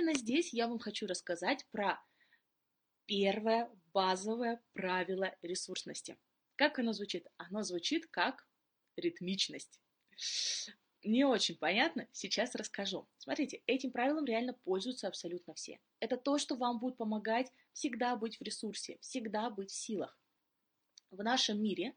именно здесь я вам хочу рассказать про первое базовое правило ресурсности. Как оно звучит? Оно звучит как ритмичность. Не очень понятно, сейчас расскажу. Смотрите, этим правилом реально пользуются абсолютно все. Это то, что вам будет помогать всегда быть в ресурсе, всегда быть в силах. В нашем мире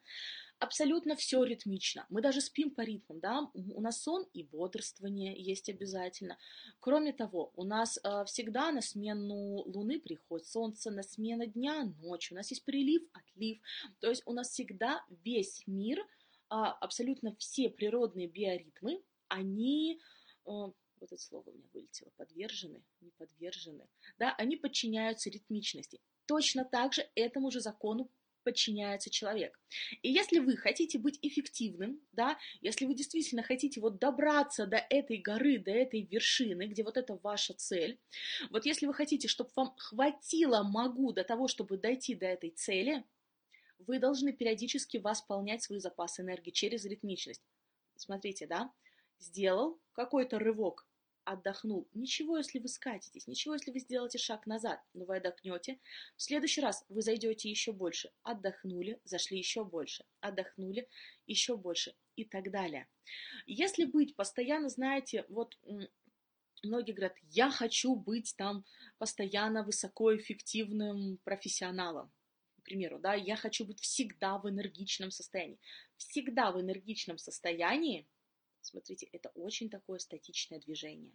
абсолютно все ритмично. Мы даже спим по ритмам, да, у нас сон и бодрствование есть обязательно. Кроме того, у нас э, всегда на смену Луны приходит Солнце, на смену дня ночь, у нас есть прилив, отлив, то есть у нас всегда весь мир, э, абсолютно все природные биоритмы, они э, вот это слово у меня вылетело, подвержены, не подвержены, да, они подчиняются ритмичности. Точно так же этому же закону подчиняется человек. И если вы хотите быть эффективным, да, если вы действительно хотите вот добраться до этой горы, до этой вершины, где вот это ваша цель, вот если вы хотите, чтобы вам хватило могу до того, чтобы дойти до этой цели, вы должны периодически восполнять свои запасы энергии через ритмичность. Смотрите, да, сделал какой-то рывок, отдохнул. Ничего, если вы скатитесь, ничего, если вы сделаете шаг назад, но вы отдохнете. В следующий раз вы зайдете еще больше. Отдохнули, зашли еще больше. Отдохнули, еще больше и так далее. Если быть постоянно, знаете, вот многие говорят, я хочу быть там постоянно высокоэффективным профессионалом. К примеру, да, я хочу быть всегда в энергичном состоянии. Всегда в энергичном состоянии Смотрите, это очень такое статичное движение.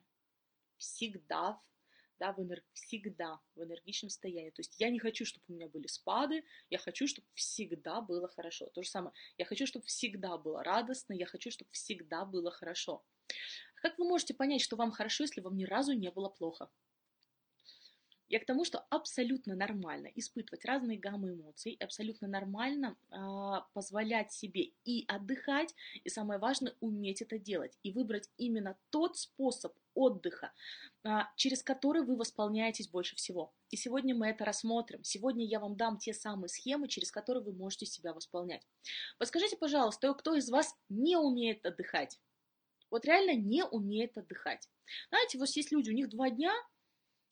Всегда, да, в энер... всегда в энергичном состоянии. То есть я не хочу, чтобы у меня были спады, я хочу, чтобы всегда было хорошо. То же самое, я хочу, чтобы всегда было радостно, я хочу, чтобы всегда было хорошо. Как вы можете понять, что вам хорошо, если вам ни разу не было плохо? Я к тому, что абсолютно нормально испытывать разные гаммы эмоций, абсолютно нормально э, позволять себе и отдыхать, и самое важное, уметь это делать, и выбрать именно тот способ отдыха, э, через который вы восполняетесь больше всего. И сегодня мы это рассмотрим. Сегодня я вам дам те самые схемы, через которые вы можете себя восполнять. Подскажите, пожалуйста, кто из вас не умеет отдыхать? Вот реально не умеет отдыхать. Знаете, вот есть люди, у них два дня,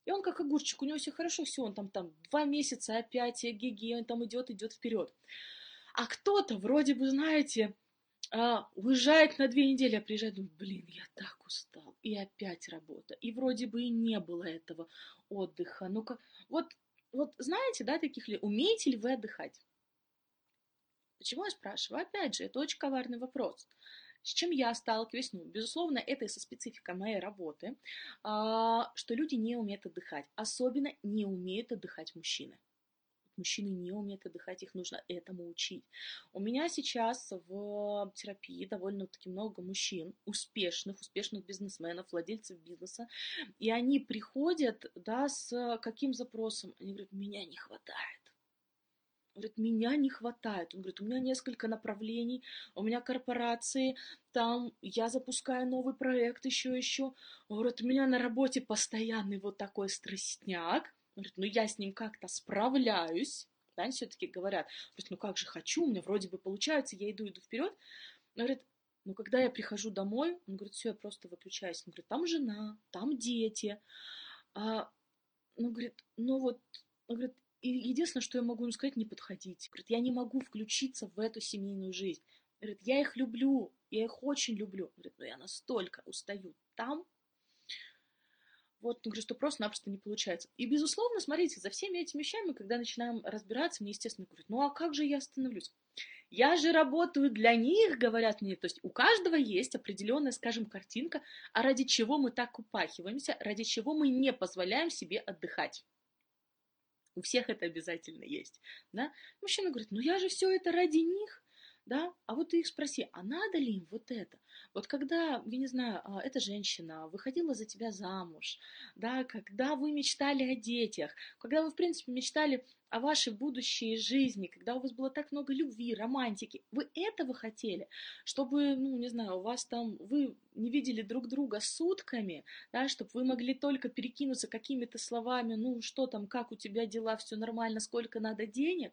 и он как огурчик, у него все хорошо, все, он там, там два месяца опять, геге, он там идет, идет вперед. А кто-то вроде бы, знаете, а, уезжает на две недели, а приезжает, думает, блин, я так устал, и опять работа, и вроде бы и не было этого отдыха. Ну-ка, вот, вот знаете, да, таких ли, умеете ли вы отдыхать? Почему я спрашиваю? Опять же, это очень коварный вопрос. С чем я сталкиваюсь? Ну, безусловно, это и со спецификой моей работы, а, что люди не умеют отдыхать. Особенно не умеют отдыхать мужчины. Мужчины не умеют отдыхать, их нужно этому учить. У меня сейчас в терапии довольно-таки много мужчин, успешных, успешных бизнесменов, владельцев бизнеса, и они приходят, да, с каким запросом? Они говорят, меня не хватает говорит, меня не хватает. Он говорит, у меня несколько направлений, у меня корпорации, там я запускаю новый проект, еще, еще. Он говорит, у меня на работе постоянный вот такой стрессняк. Он говорит, ну я с ним как-то справляюсь. Да, они все-таки говорят, говорит, ну как же хочу, у меня вроде бы получается, я иду, иду вперед. Он говорит, но когда я прихожу домой, он говорит, все, я просто выключаюсь. Он говорит, там жена, там дети. А, ну, говорит, ну вот, он говорит, и единственное, что я могу им сказать, не подходить. Говорит, я не могу включиться в эту семейную жизнь. Говорит, я их люблю, я их очень люблю. Говорит, но я настолько устаю там, вот, ну, говорю, что просто-напросто не получается. И, безусловно, смотрите, за всеми этими вещами, когда начинаем разбираться, мне, естественно, говорят, ну, а как же я остановлюсь? Я же работаю для них, говорят мне. То есть у каждого есть определенная, скажем, картинка, а ради чего мы так упахиваемся, ради чего мы не позволяем себе отдыхать. У всех это обязательно есть. Да? Мужчина говорит, ну я же все это ради них. Да? А вот ты их спроси, а надо ли им вот это? Вот когда, я не знаю, а, эта женщина выходила за тебя замуж, да, когда вы мечтали о детях, когда вы, в принципе, мечтали о вашей будущей жизни, когда у вас было так много любви, романтики, вы этого хотели, чтобы, ну, не знаю, у вас там, вы не видели друг друга сутками, да, чтобы вы могли только перекинуться какими-то словами, ну, что там, как у тебя дела, все нормально, сколько надо денег,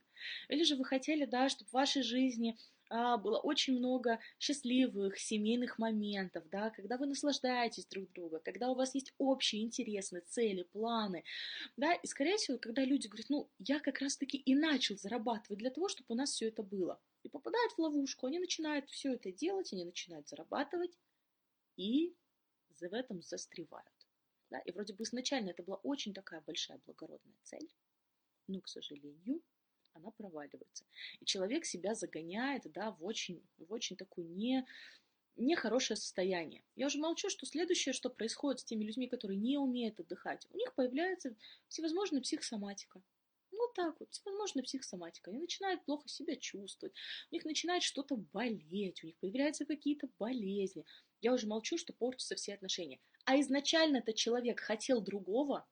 или же вы хотели, да, чтобы в вашей жизни было очень много счастливых семейных моментов, да, когда вы наслаждаетесь друг другом, когда у вас есть общие интересы, цели, планы, да, и, скорее всего, когда люди говорят, ну, я как раз-таки и начал зарабатывать для того, чтобы у нас все это было, и попадают в ловушку, они начинают все это делать, они начинают зарабатывать, и в этом застревают. Да? И вроде бы изначально это была очень такая большая благородная цель, но, к сожалению, она проваливается. И человек себя загоняет, да, в очень, в очень такую не, нехорошее состояние. Я уже молчу, что следующее, что происходит с теми людьми, которые не умеют отдыхать, у них появляется всевозможная психосоматика. Ну так вот, всевозможная психосоматика. Они начинают плохо себя чувствовать, у них начинает что-то болеть, у них появляются какие-то болезни. Я уже молчу, что портятся все отношения. А изначально этот человек хотел другого,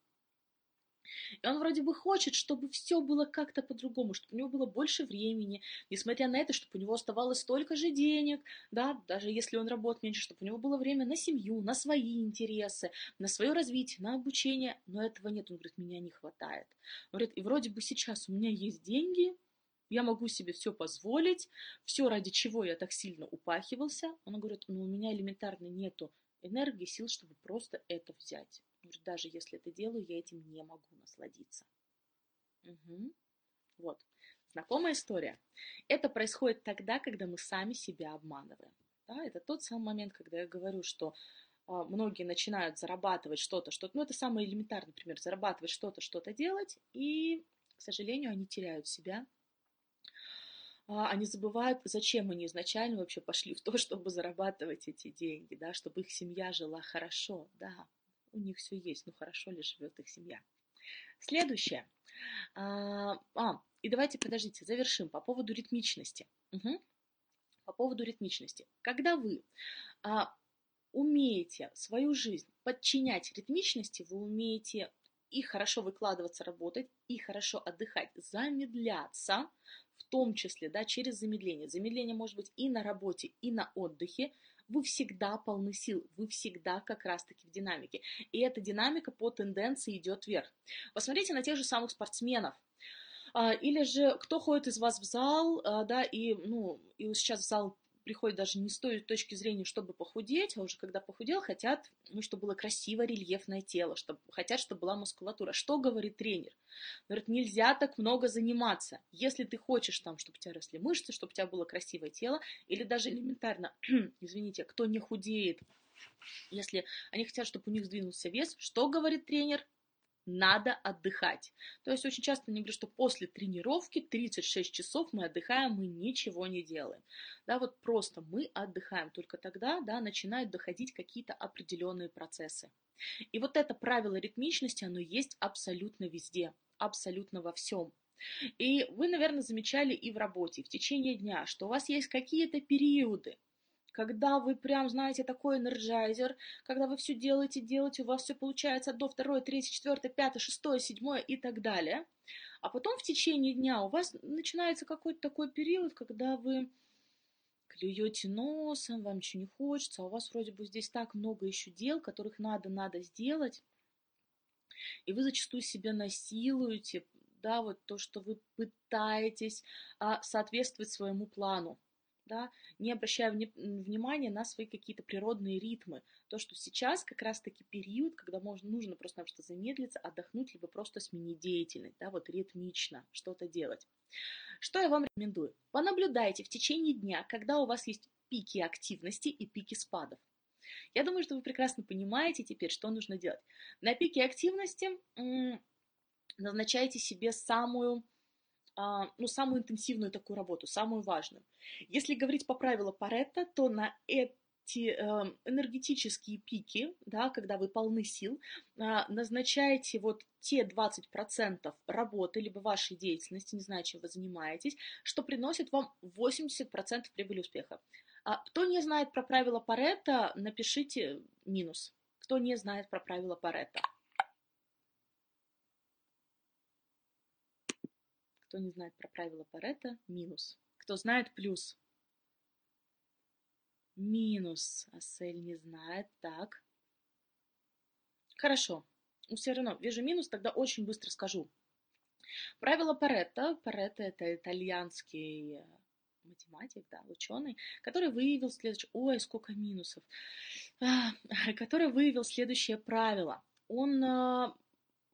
и он вроде бы хочет, чтобы все было как-то по-другому, чтобы у него было больше времени, несмотря на это, чтобы у него оставалось столько же денег, да, даже если он работает меньше, чтобы у него было время на семью, на свои интересы, на свое развитие, на обучение, но этого нет, он говорит, меня не хватает. Он говорит, и вроде бы сейчас у меня есть деньги, я могу себе все позволить, все ради чего я так сильно упахивался. Он говорит, ну у меня элементарно нету энергии, сил, чтобы просто это взять. Говорит, даже если это делаю, я этим не могу насладиться. Угу. Вот. Знакомая история. Это происходит тогда, когда мы сами себя обманываем. Да, это тот самый момент, когда я говорю, что а, многие начинают зарабатывать что-то, что-то, ну это самый элементарный пример, зарабатывать что-то, что-то делать, и, к сожалению, они теряют себя, а, они забывают, зачем они изначально вообще пошли в то, чтобы зарабатывать эти деньги, да, чтобы их семья жила хорошо, да, у них все есть, но хорошо ли живет их семья. Следующее. А, а, и давайте, подождите, завершим по поводу ритмичности. Угу. По поводу ритмичности. Когда вы а, умеете свою жизнь подчинять ритмичности, вы умеете и хорошо выкладываться, работать, и хорошо отдыхать, замедляться, в том числе, да, через замедление. Замедление может быть и на работе, и на отдыхе, вы всегда полны сил, вы всегда как раз-таки в динамике. И эта динамика по тенденции идет вверх. Посмотрите на тех же самых спортсменов. А, или же кто ходит из вас в зал, а, да, и, ну, и сейчас в зал приходит даже не с той точки зрения, чтобы похудеть, а уже когда похудел, хотят, ну, чтобы было красивое рельефное тело, чтобы, хотят, чтобы была мускулатура. Что говорит тренер? Говорит, нельзя так много заниматься. Если ты хочешь, там, чтобы у тебя росли мышцы, чтобы у тебя было красивое тело, или даже элементарно, извините, кто не худеет, если они хотят, чтобы у них сдвинулся вес, что говорит тренер? Надо отдыхать. То есть очень часто мне говорят, что после тренировки 36 часов мы отдыхаем, мы ничего не делаем. Да, вот просто мы отдыхаем. Только тогда да, начинают доходить какие-то определенные процессы. И вот это правило ритмичности, оно есть абсолютно везде, абсолютно во всем. И вы, наверное, замечали и в работе, в течение дня, что у вас есть какие-то периоды, когда вы прям, знаете, такой энерджайзер, когда вы все делаете, делаете, у вас все получается до второй, третьей, четвертой, пятой, шестой, седьмой и так далее. А потом в течение дня у вас начинается какой-то такой период, когда вы клюете носом, вам ничего не хочется, а у вас вроде бы здесь так много еще дел, которых надо-надо сделать, и вы зачастую себя насилуете, да, вот то, что вы пытаетесь а, соответствовать своему плану да, не обращая внимания на свои какие-то природные ритмы. То, что сейчас как раз-таки период, когда можно, нужно просто-напросто замедлиться, отдохнуть, либо просто сменить деятельность, да, вот ритмично что-то делать. Что я вам рекомендую? Понаблюдайте в течение дня, когда у вас есть пики активности и пики спадов. Я думаю, что вы прекрасно понимаете теперь, что нужно делать. На пике активности назначайте себе самую ну, самую интенсивную такую работу, самую важную. Если говорить по правилу Паретта, то на эти эм, энергетические пики, да, когда вы полны сил, а, назначаете вот те 20% работы, либо вашей деятельности, не знаю, чем вы занимаетесь, что приносит вам 80% прибыли успеха. А кто не знает про правила Паретта, напишите минус. Кто не знает про правила Паретта. Кто не знает про правило Паретта, минус. Кто знает, плюс. Минус. Асель не знает. Так. Хорошо. Но все равно вижу минус, тогда очень быстро скажу. Правило Паретта. Паретто это итальянский э, математик, да, ученый, который выявил следующее... Ой, сколько минусов. А, который выявил следующее правило. Он а,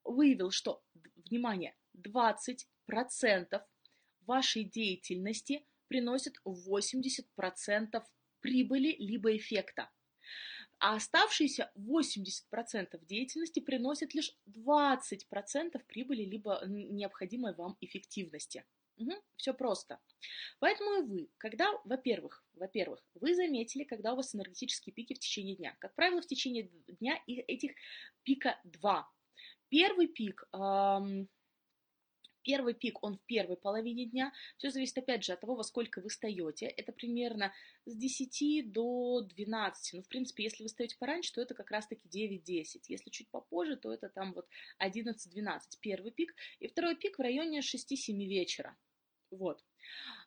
выявил, что, внимание, 20% вашей деятельности приносит 80% прибыли либо эффекта. А оставшиеся 80% деятельности приносят лишь 20% прибыли либо необходимой вам эффективности. Угу, все просто. Поэтому и вы, когда, во-первых, во-первых, вы заметили, когда у вас энергетические пики в течение дня. Как правило, в течение дня этих пика два. Первый пик, эм, первый пик, он в первой половине дня. Все зависит, опять же, от того, во сколько вы встаете. Это примерно с 10 до 12. Ну, в принципе, если вы встаете пораньше, то это как раз-таки 9-10. Если чуть попозже, то это там вот 11-12. Первый пик. И второй пик в районе 6-7 вечера. Вот.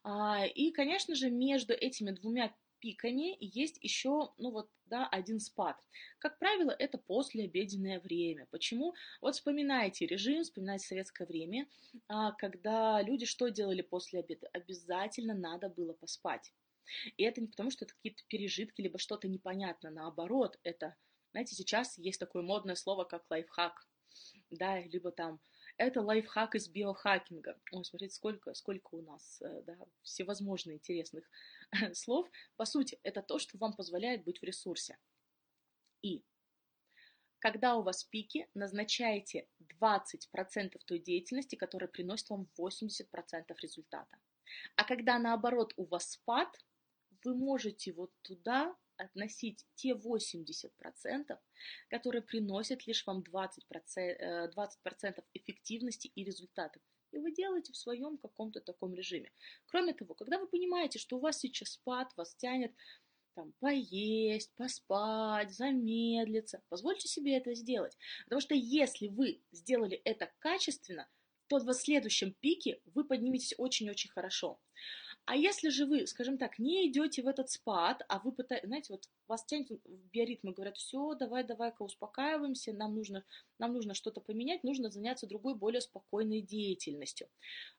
А, и, конечно же, между этими двумя пиками есть еще, ну вот, да, один спад. Как правило, это послеобеденное время. Почему? Вот вспоминайте режим, вспоминайте советское время, а, когда люди что делали после обеда? Обязательно надо было поспать. И это не потому, что это какие-то пережитки, либо что-то непонятно. Наоборот, это, знаете, сейчас есть такое модное слово, как лайфхак. Да, либо там это лайфхак из биохакинга. Ой, смотрите, сколько, сколько у нас э, да, всевозможных интересных слов. По сути, это то, что вам позволяет быть в ресурсе. И когда у вас пики, назначайте 20% той деятельности, которая приносит вам 80% результата. А когда наоборот у вас спад, вы можете вот туда относить те 80%, которые приносят лишь вам 20%, 20 э, эффективности и результатов. И вы делаете в своем каком-то таком режиме. Кроме того, когда вы понимаете, что у вас сейчас спад, вас тянет там, поесть, поспать, замедлиться, позвольте себе это сделать. Потому что если вы сделали это качественно, то в следующем пике вы подниметесь очень-очень хорошо. А если же вы, скажем так, не идете в этот спад, а вы пытаетесь, знаете, вот вас тянет в биоритмы, говорят, все, давай, давай-ка успокаиваемся, нам нужно, нам нужно что-то поменять, нужно заняться другой, более спокойной деятельностью.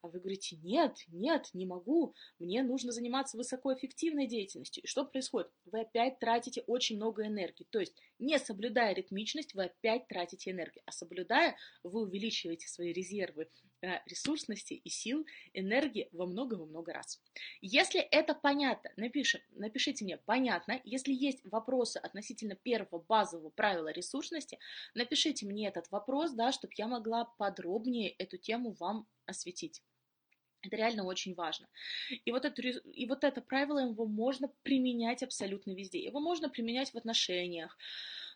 А вы говорите, нет, нет, не могу, мне нужно заниматься высокоэффективной деятельностью. И что происходит? Вы опять тратите очень много энергии. То есть, не соблюдая ритмичность, вы опять тратите энергию. А соблюдая, вы увеличиваете свои резервы ресурсности и сил, энергии во много-во много раз. Если это понятно, напиши, напишите мне понятно. Если есть вопросы относительно первого базового правила ресурсности, напишите мне этот вопрос, да, чтобы я могла подробнее эту тему вам осветить. Это реально очень важно. И вот, это, и вот это правило его можно применять абсолютно везде. Его можно применять в отношениях,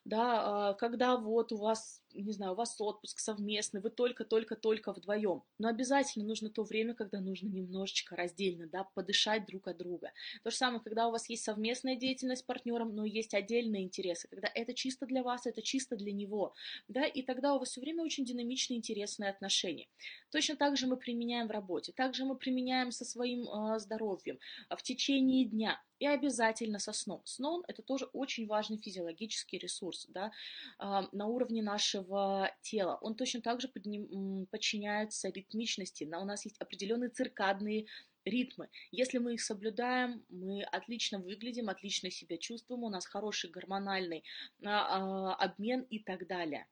да, а, когда вот у вас не знаю, у вас отпуск совместный, вы только-только-только вдвоем. Но обязательно нужно то время, когда нужно немножечко раздельно, да, подышать друг от друга. То же самое, когда у вас есть совместная деятельность с партнером, но есть отдельные интересы, когда это чисто для вас, это чисто для него, да, и тогда у вас все время очень динамичные, интересные отношения. Точно так же мы применяем в работе, также мы применяем со своим э, здоровьем в течение дня. И обязательно со сном. Сон – это тоже очень важный физиологический ресурс да, а, на уровне нашего тела. Он точно так же подчиняется ритмичности. У нас есть определенные циркадные ритмы. Если мы их соблюдаем, мы отлично выглядим, отлично себя чувствуем, у нас хороший гормональный а, а, обмен и так далее.